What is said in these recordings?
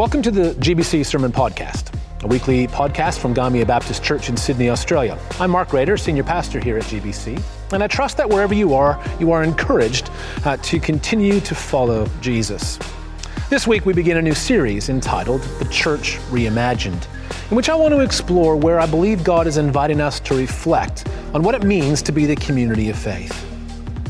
Welcome to the GBC Sermon Podcast, a weekly podcast from Gymea Baptist Church in Sydney, Australia. I'm Mark Rader, Senior Pastor here at GBC, and I trust that wherever you are, you are encouraged uh, to continue to follow Jesus. This week, we begin a new series entitled The Church Reimagined, in which I want to explore where I believe God is inviting us to reflect on what it means to be the community of faith.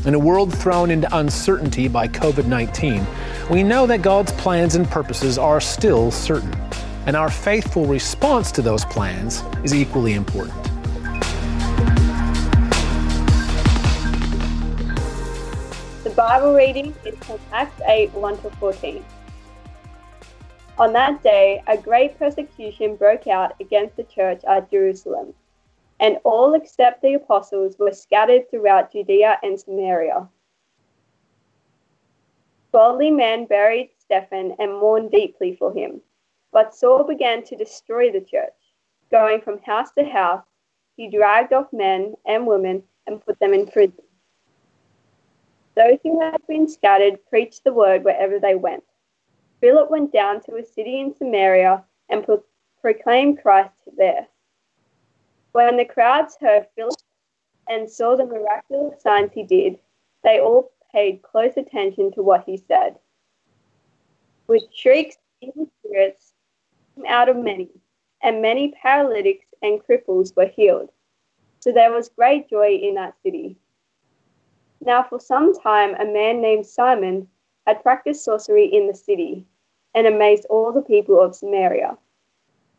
In a world thrown into uncertainty by COVID 19, we know that God's plans and purposes are still certain, and our faithful response to those plans is equally important. The Bible reading is from Acts 8 1 to 14. On that day, a great persecution broke out against the church at Jerusalem and all except the apostles were scattered throughout Judea and Samaria. Godly men buried Stephen and mourned deeply for him. But Saul began to destroy the church. Going from house to house, he dragged off men and women and put them in prison. Those who had been scattered preached the word wherever they went. Philip went down to a city in Samaria and pro- proclaimed Christ there. When the crowds heard Philip and saw the miraculous signs he did, they all paid close attention to what he said. With shrieks, evil spirits came out of many, and many paralytics and cripples were healed. So there was great joy in that city. Now, for some time, a man named Simon had practiced sorcery in the city and amazed all the people of Samaria.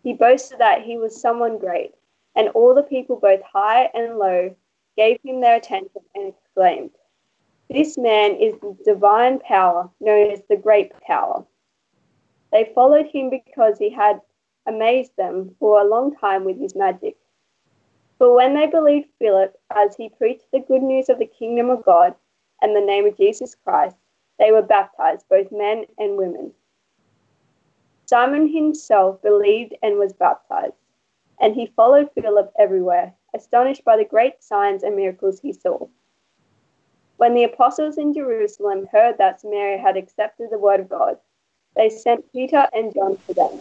He boasted that he was someone great and all the people, both high and low, gave him their attention and exclaimed, This man is the divine power, known as the great power. They followed him because he had amazed them for a long time with his magic. But when they believed Philip as he preached the good news of the kingdom of God and the name of Jesus Christ, they were baptized, both men and women. Simon himself believed and was baptized and he followed Philip everywhere, astonished by the great signs and miracles he saw. When the apostles in Jerusalem heard that Samaria had accepted the word of God, they sent Peter and John to them.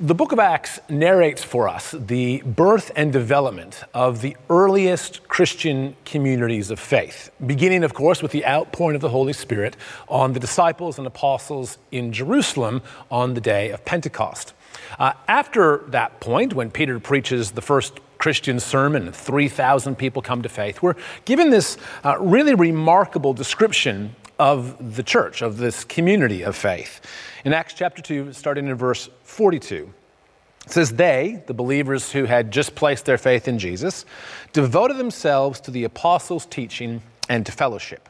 The book of Acts narrates for us the birth and development of the earliest Christian communities of faith, beginning, of course, with the outpouring of the Holy Spirit on the disciples and apostles in Jerusalem on the day of Pentecost. Uh, after that point, when Peter preaches the first Christian sermon, 3,000 people come to faith, we're given this uh, really remarkable description of the church, of this community of faith. In Acts chapter 2, starting in verse 42, it says, They, the believers who had just placed their faith in Jesus, devoted themselves to the apostles' teaching and to fellowship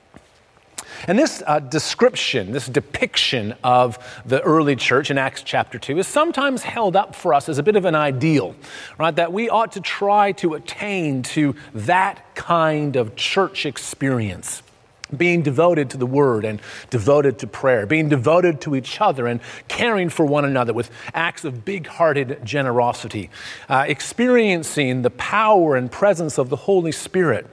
And this uh, description, this depiction of the early church in Acts chapter 2 is sometimes held up for us as a bit of an ideal, right? That we ought to try to attain to that kind of church experience being devoted to the word and devoted to prayer, being devoted to each other and caring for one another with acts of big hearted generosity, uh, experiencing the power and presence of the Holy Spirit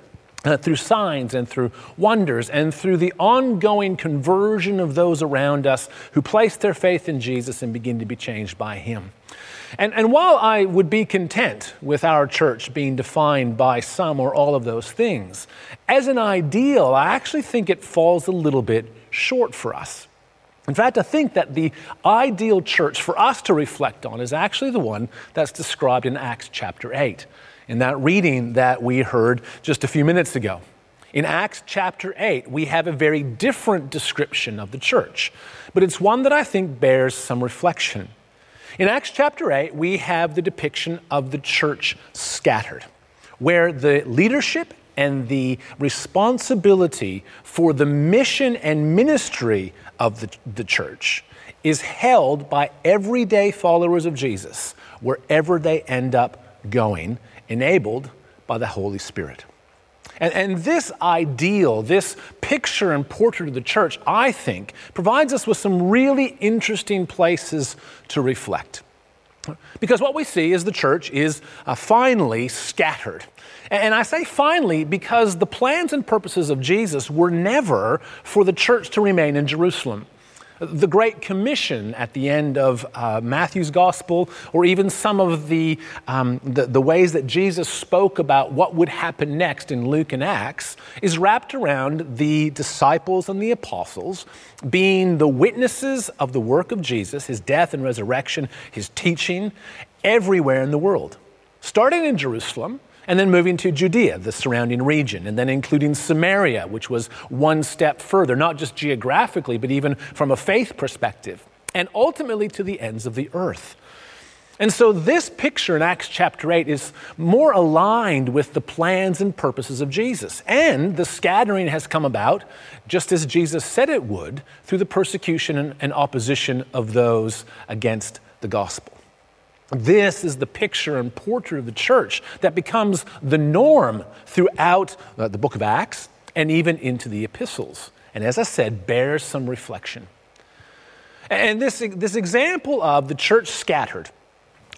uh, through signs and through wonders and through the ongoing conversion of those around us who place their faith in Jesus and begin to be changed by Him. And, and while I would be content with our church being defined by some or all of those things, as an ideal, I actually think it falls a little bit short for us. In fact, I think that the ideal church for us to reflect on is actually the one that's described in Acts chapter 8 in that reading that we heard just a few minutes ago. In Acts chapter 8, we have a very different description of the church, but it's one that I think bears some reflection. In Acts chapter 8, we have the depiction of the church scattered, where the leadership and the responsibility for the mission and ministry of the, the church is held by everyday followers of Jesus wherever they end up going, enabled by the Holy Spirit. And, and, this ideal, this picture and portrait of the church, I think, provides us with some really interesting places to reflect. Because what we see is the church is uh, finally scattered. And I say finally because the plans and purposes of Jesus were never for the church to remain in Jerusalem the Great Commission at the end of uh, Matthew's Gospel, or even some of the, um, the, the, ways that Jesus spoke about what would happen next in Luke and Acts, is wrapped around the disciples and the apostles being the witnesses of the work of Jesus, his death and resurrection, his teaching, everywhere in the world. Starting in Jerusalem, and then moving to Judea, the surrounding region, and then including Samaria, which was one step further, not just geographically, but even from a faith perspective, and ultimately to the ends of the earth. And so, this picture in Acts chapter 8 is more aligned with the plans and purposes of Jesus. And the scattering has come about, just as Jesus said it would, through the persecution and opposition of those against the gospel. This is the picture and portrait of the church that becomes the norm throughout uh, the book of Acts and even into the epistles. And as I said, bears some reflection. And this, this example of the church scattered,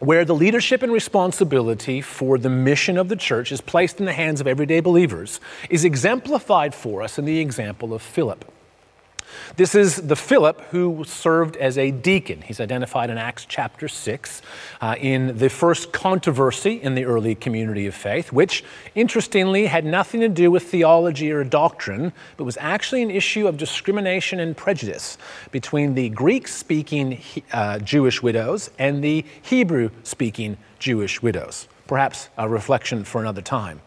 where the leadership and responsibility for the mission of the church is placed in the hands of everyday believers, is exemplified for us in the example of Philip. This is the Philip who served as a deacon. He's identified in Acts chapter 6 uh, in the first controversy in the early community of faith, which interestingly had nothing to do with theology or doctrine, but was actually an issue of discrimination and prejudice between the Greek speaking uh, Jewish widows and the Hebrew speaking Jewish widows. Perhaps a reflection for another time.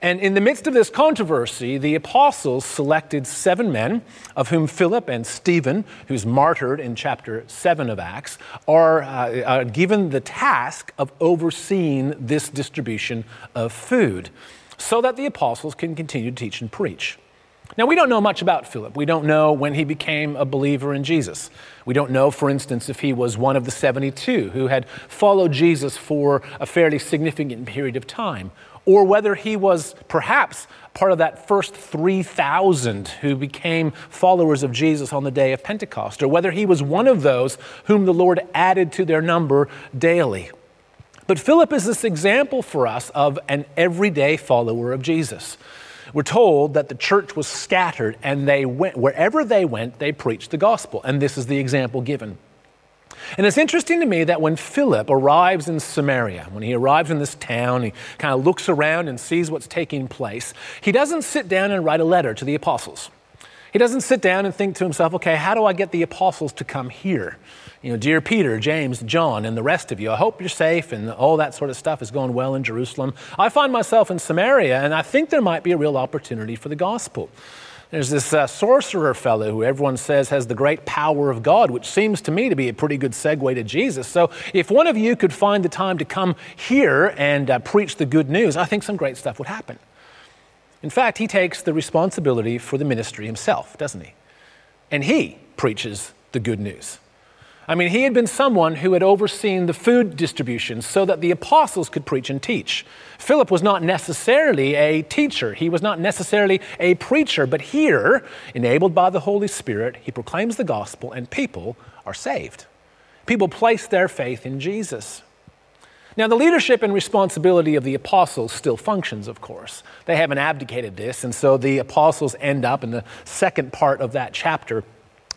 And in the midst of this controversy, the apostles selected seven men, of whom Philip and Stephen, who's martyred in chapter 7 of Acts, are, uh, are given the task of overseeing this distribution of food so that the apostles can continue to teach and preach. Now, we don't know much about Philip. We don't know when he became a believer in Jesus. We don't know, for instance, if he was one of the 72 who had followed Jesus for a fairly significant period of time, or whether he was perhaps part of that first 3,000 who became followers of Jesus on the day of Pentecost, or whether he was one of those whom the Lord added to their number daily. But Philip is this example for us of an everyday follower of Jesus. We're told that the church was scattered and they went, wherever they went, they preached the gospel. And this is the example given. And it's interesting to me that when Philip arrives in Samaria, when he arrives in this town, he kind of looks around and sees what's taking place, he doesn't sit down and write a letter to the apostles. He doesn't sit down and think to himself, okay, how do I get the apostles to come here? You know, dear Peter, James, John, and the rest of you, I hope you're safe and all that sort of stuff is going well in Jerusalem. I find myself in Samaria, and I think there might be a real opportunity for the gospel. There's this uh, sorcerer fellow who everyone says has the great power of God, which seems to me to be a pretty good segue to Jesus. So, if one of you could find the time to come here and uh, preach the good news, I think some great stuff would happen. In fact, he takes the responsibility for the ministry himself, doesn't he? And he preaches the good news. I mean, he had been someone who had overseen the food distribution so that the apostles could preach and teach. Philip was not necessarily a teacher, he was not necessarily a preacher, but here, enabled by the Holy Spirit, he proclaims the gospel and people are saved. People place their faith in Jesus. Now, the leadership and responsibility of the apostles still functions, of course. They haven't abdicated this, and so the apostles end up in the second part of that chapter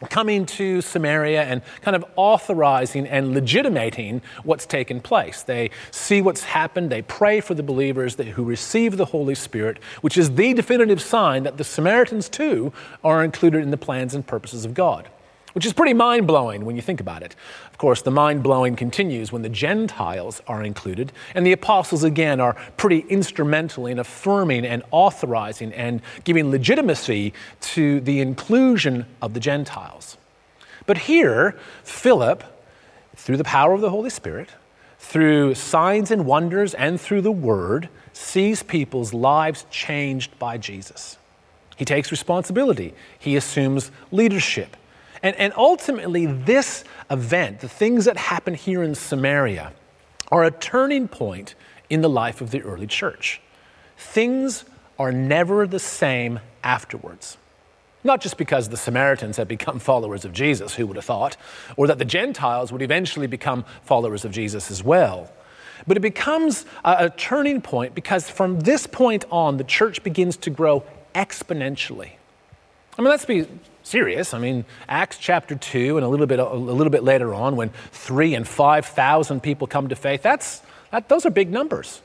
coming to Samaria and kind of authorizing and legitimating what's taken place. They see what's happened, they pray for the believers that, who receive the Holy Spirit, which is the definitive sign that the Samaritans too are included in the plans and purposes of God which is pretty mind blowing when you think about it. Of course, the mind blowing continues when the Gentiles are included, and the apostles again are pretty instrumental in affirming and authorizing and giving legitimacy to the inclusion of the Gentiles. But here, Philip, through the power of the Holy Spirit, through signs and wonders, and through the Word, sees people's lives changed by Jesus. He takes responsibility, he assumes leadership. And, and ultimately, this event, the things that happen here in Samaria, are a turning point in the life of the early church. Things are never the same afterwards. Not just because the Samaritans had become followers of Jesus, who would have thought, or that the Gentiles would eventually become followers of Jesus as well. But it becomes a, a turning point because from this point on, the church begins to grow exponentially. I mean, let's be serious. I mean, Acts chapter 2 and a little bit, a little bit later on, when three and 5,000 people come to faith, that's, that, those are big numbers.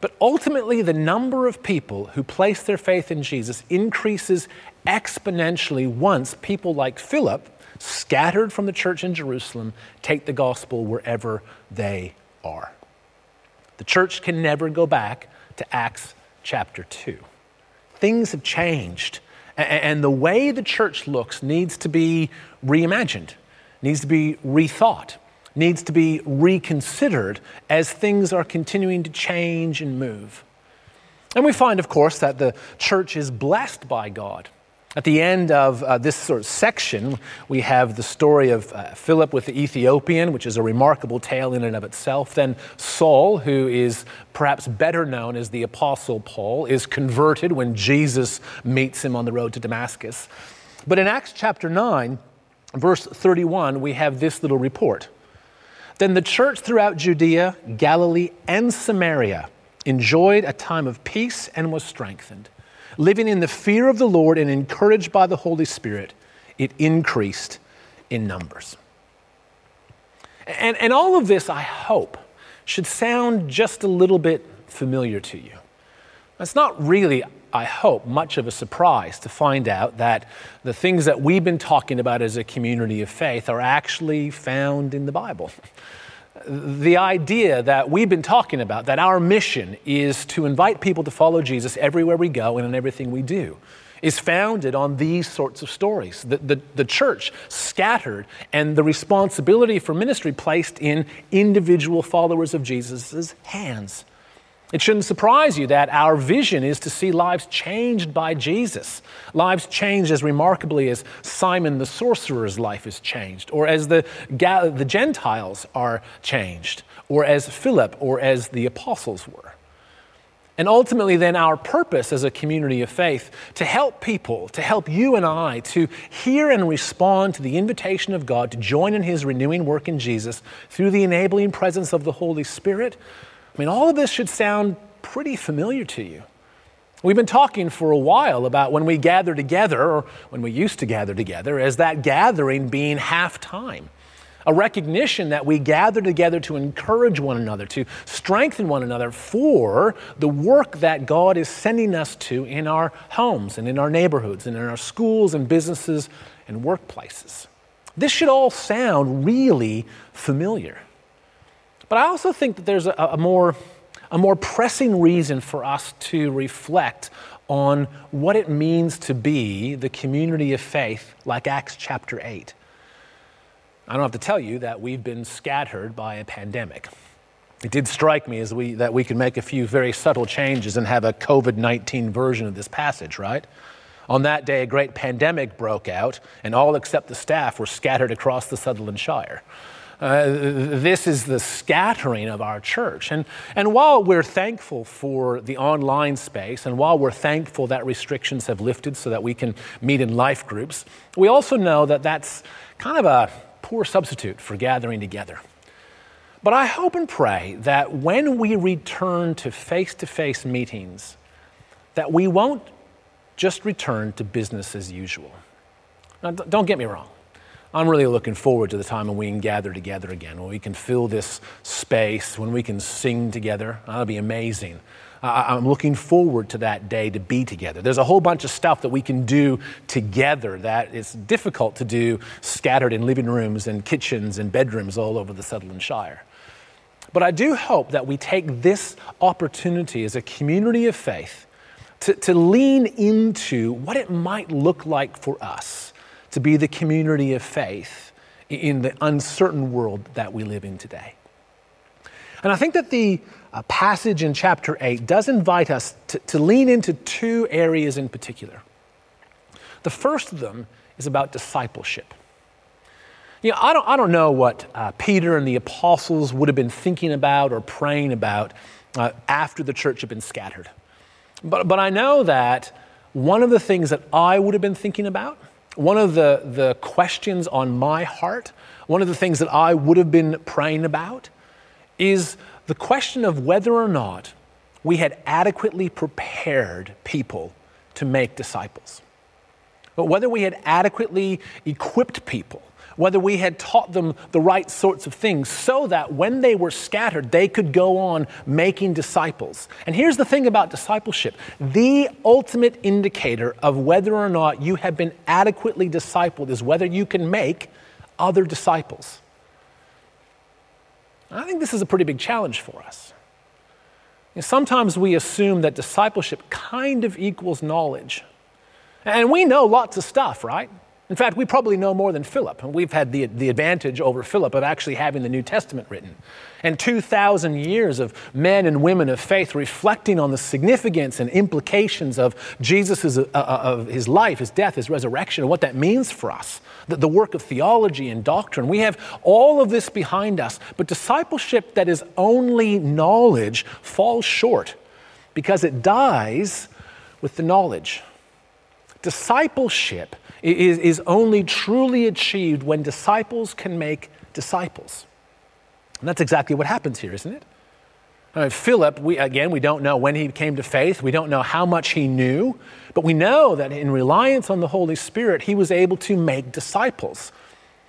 But ultimately, the number of people who place their faith in Jesus increases exponentially once people like Philip, scattered from the church in Jerusalem, take the gospel wherever they are. The church can never go back to Acts chapter 2. Things have changed, and the way the church looks needs to be reimagined, needs to be rethought, needs to be reconsidered as things are continuing to change and move. And we find, of course, that the church is blessed by God. At the end of uh, this sort of section, we have the story of uh, Philip with the Ethiopian, which is a remarkable tale in and of itself. Then Saul, who is perhaps better known as the Apostle Paul, is converted when Jesus meets him on the road to Damascus. But in Acts chapter 9, verse 31, we have this little report. Then the church throughout Judea, Galilee, and Samaria enjoyed a time of peace and was strengthened living in the fear of the Lord and encouraged by the Holy Spirit, it increased in numbers. And, and all of this, I hope, should sound just a little bit familiar to you. It's not really, I hope, much of a surprise to find out that the things that we've been talking about as a community of faith are actually found in the Bible the idea that we've been talking about, that our mission is to invite people to follow Jesus everywhere we go and in everything we do, is founded on these sorts of stories. The, the, the church scattered and the responsibility for ministry placed in individual followers of Jesus' hands. It shouldn't surprise you that our vision is to see lives changed by Jesus, lives changed as remarkably as Simon the sorcerer's life is changed, or as the, the Gentiles are changed, or as Philip or as the apostles were. And ultimately, then, our purpose as a community of faith to help people, to help you and I to hear and respond to the invitation of God to join in His renewing work in Jesus through the enabling presence of the Holy Spirit I mean, all of this should sound pretty familiar to you. We've been talking for a while about when we gather together, or when we used to gather together, as that gathering being half time. A recognition that we gather together to encourage one another, to strengthen one another for the work that God is sending us to in our homes and in our neighborhoods and in our schools and businesses and workplaces. This should all sound really familiar. But I also think that there's a, a, more, a more pressing reason for us to reflect on what it means to be the community of faith like Acts chapter 8. I don't have to tell you that we've been scattered by a pandemic. It did strike me as we, that we could make a few very subtle changes and have a COVID 19 version of this passage, right? On that day, a great pandemic broke out, and all except the staff were scattered across the Sutherland Shire. Uh, this is the scattering of our church. And, and while we're thankful for the online space, and while we're thankful that restrictions have lifted so that we can meet in life groups, we also know that that's kind of a poor substitute for gathering together. But I hope and pray that when we return to face to face meetings, that we won't just return to business as usual. Now, don't get me wrong. I'm really looking forward to the time when we can gather together again, when we can fill this space, when we can sing together. That'll be amazing. I'm looking forward to that day to be together. There's a whole bunch of stuff that we can do together that is difficult to do scattered in living rooms and kitchens and bedrooms all over the Sutherland Shire. But I do hope that we take this opportunity as a community of faith to, to lean into what it might look like for us to be the community of faith in the uncertain world that we live in today. And I think that the uh, passage in chapter 8 does invite us to, to lean into two areas in particular. The first of them is about discipleship. You know, I don't, I don't know what uh, Peter and the apostles would have been thinking about or praying about uh, after the church had been scattered. But, but I know that one of the things that I would have been thinking about, one of the, the questions on my heart, one of the things that I would have been praying about is the question of whether or not we had adequately prepared people to make disciples. But whether we had adequately equipped people whether we had taught them the right sorts of things so that when they were scattered, they could go on making disciples. And here's the thing about discipleship the ultimate indicator of whether or not you have been adequately discipled is whether you can make other disciples. I think this is a pretty big challenge for us. You know, sometimes we assume that discipleship kind of equals knowledge. And we know lots of stuff, right? In fact, we probably know more than Philip. and We've had the, the advantage over Philip of actually having the New Testament written. And 2,000 years of men and women of faith reflecting on the significance and implications of Jesus' uh, uh, of his life, his death, his resurrection, and what that means for us. The, the work of theology and doctrine. We have all of this behind us. But discipleship that is only knowledge falls short because it dies with the knowledge. Discipleship is, is only truly achieved when disciples can make disciples. And that's exactly what happens here, isn't it? Uh, Philip, we, again, we don't know when he came to faith. We don't know how much he knew, but we know that in reliance on the Holy Spirit, he was able to make disciples.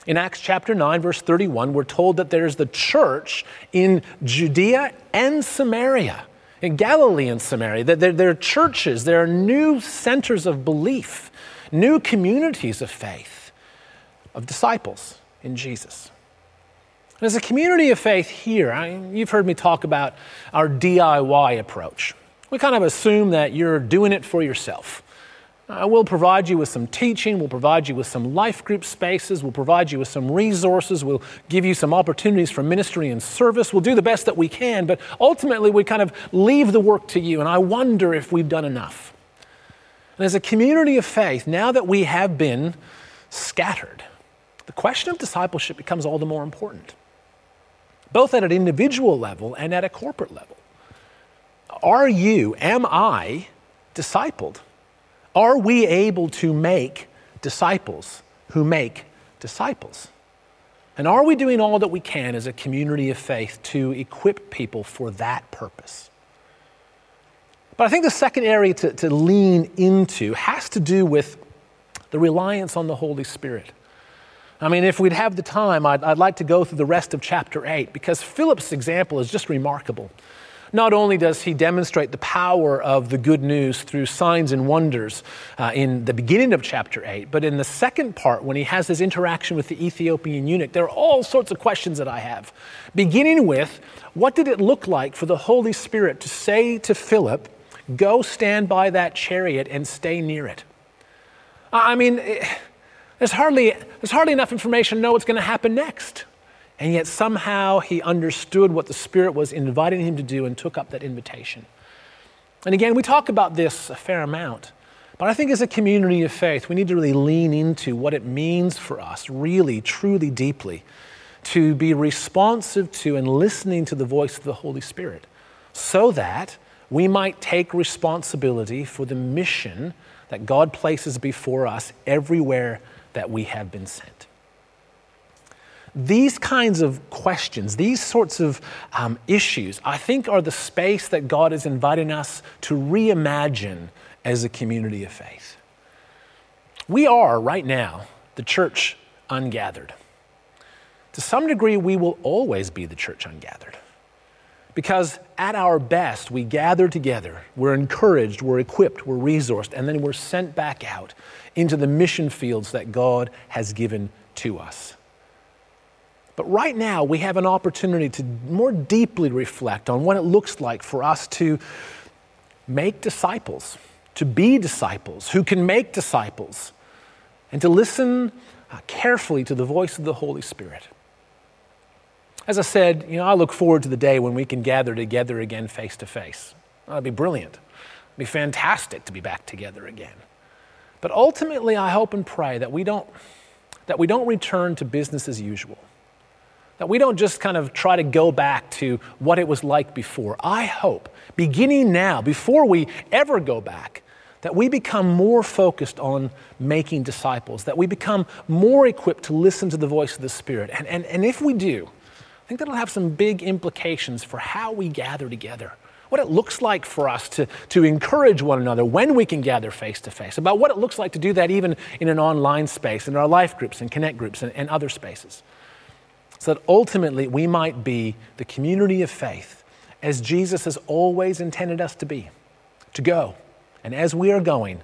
In Acts chapter 9, verse 31, we're told that there's the church in Judea and Samaria, in Galilee and Samaria. That there, there are churches, there are new centers of belief new communities of faith, of disciples in Jesus. And as a community of faith here, I, you've heard me talk about our DIY approach. We kind of assume that you're doing it for yourself. Uh, we'll provide you with some teaching, we'll provide you with some life group spaces, we'll provide you with some resources, we'll give you some opportunities for ministry and service. We'll do the best that we can, but ultimately we kind of leave the work to you, and I wonder if we've done enough. And as a community of faith, now that we have been scattered, the question of discipleship becomes all the more important, both at an individual level and at a corporate level. Are you, am I, discipled? Are we able to make disciples who make disciples? And are we doing all that we can as a community of faith to equip people for that purpose? But I think the second area to, to lean into has to do with the reliance on the Holy Spirit. I mean, if we'd have the time, I'd, I'd like to go through the rest of chapter 8 because Philip's example is just remarkable. Not only does he demonstrate the power of the good news through signs and wonders uh, in the beginning of chapter 8, but in the second part, when he has his interaction with the Ethiopian eunuch, there are all sorts of questions that I have. Beginning with, what did it look like for the Holy Spirit to say to Philip, Go stand by that chariot and stay near it. I mean, eh, there's hardly, there's hardly enough information to know what's going to happen next. And yet somehow he understood what the Spirit was inviting him to do and took up that invitation. And again, we talk about this a fair amount. But I think as a community of faith, we need to really lean into what it means for us, really, truly, deeply, to be responsive to and listening to the voice of the Holy Spirit so that we might take responsibility for the mission that God places before us everywhere that we have been sent. These kinds of questions, these sorts of um, issues, I think are the space that God is inviting us to reimagine as a community of faith. We are, right now, the church ungathered. To some degree, we will always be the church ungathered. Because at our best, we gather together, we're encouraged, we're equipped, we're resourced, and then we're sent back out into the mission fields that God has given to us. But right now, we have an opportunity to more deeply reflect on what it looks like for us to make disciples, to be disciples who can make disciples, and to listen uh, carefully to the voice of the Holy Spirit. As I said, you know, I look forward to the day when we can gather together again face to face. That'd be brilliant. It'd be fantastic to be back together again. But ultimately, I hope and pray that we don't, that we don't return to business as usual. That we don't just kind of try to go back to what it was like before. I hope, beginning now, before we ever go back, that we become more focused on making disciples, that we become more equipped to listen to the voice of the Spirit. And, and, and if we do, think that'll have some big implications for how we gather together what it looks like for us to, to encourage one another when we can gather face to face, about what it looks like to do that even in an online space, in our life groups and connect groups and, and other spaces. So that ultimately we might be the community of faith as Jesus has always intended us to be, to go. And as we are going,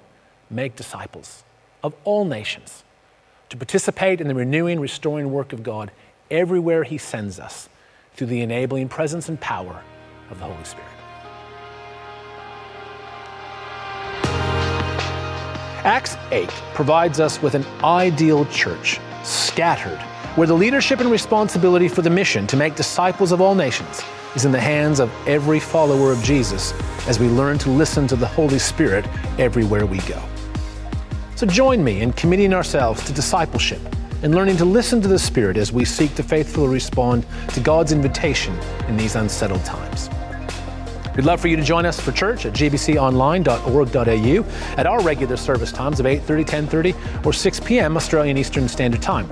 make disciples of all nations, to participate in the renewing, restoring work of God everywhere He sends us through the enabling presence and power of the Holy Spirit. Acts 8 provides us with an ideal church, scattered, where the leadership and responsibility for the mission to make disciples of all nations is in the hands of every follower of Jesus as we learn to listen to the Holy Spirit everywhere we go. So join me in committing ourselves to discipleship and learning to listen to the Spirit as we seek to faithfully respond to God's invitation in these unsettled times. We'd love for you to join us for church at gbconline.org.au at our regular service times of 8:30, 10:30, or 6 p.m. Australian Eastern Standard Time.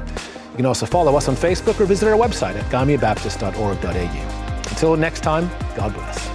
You can also follow us on Facebook or visit our website at gymeabaptist.org.au. Until next time, God bless.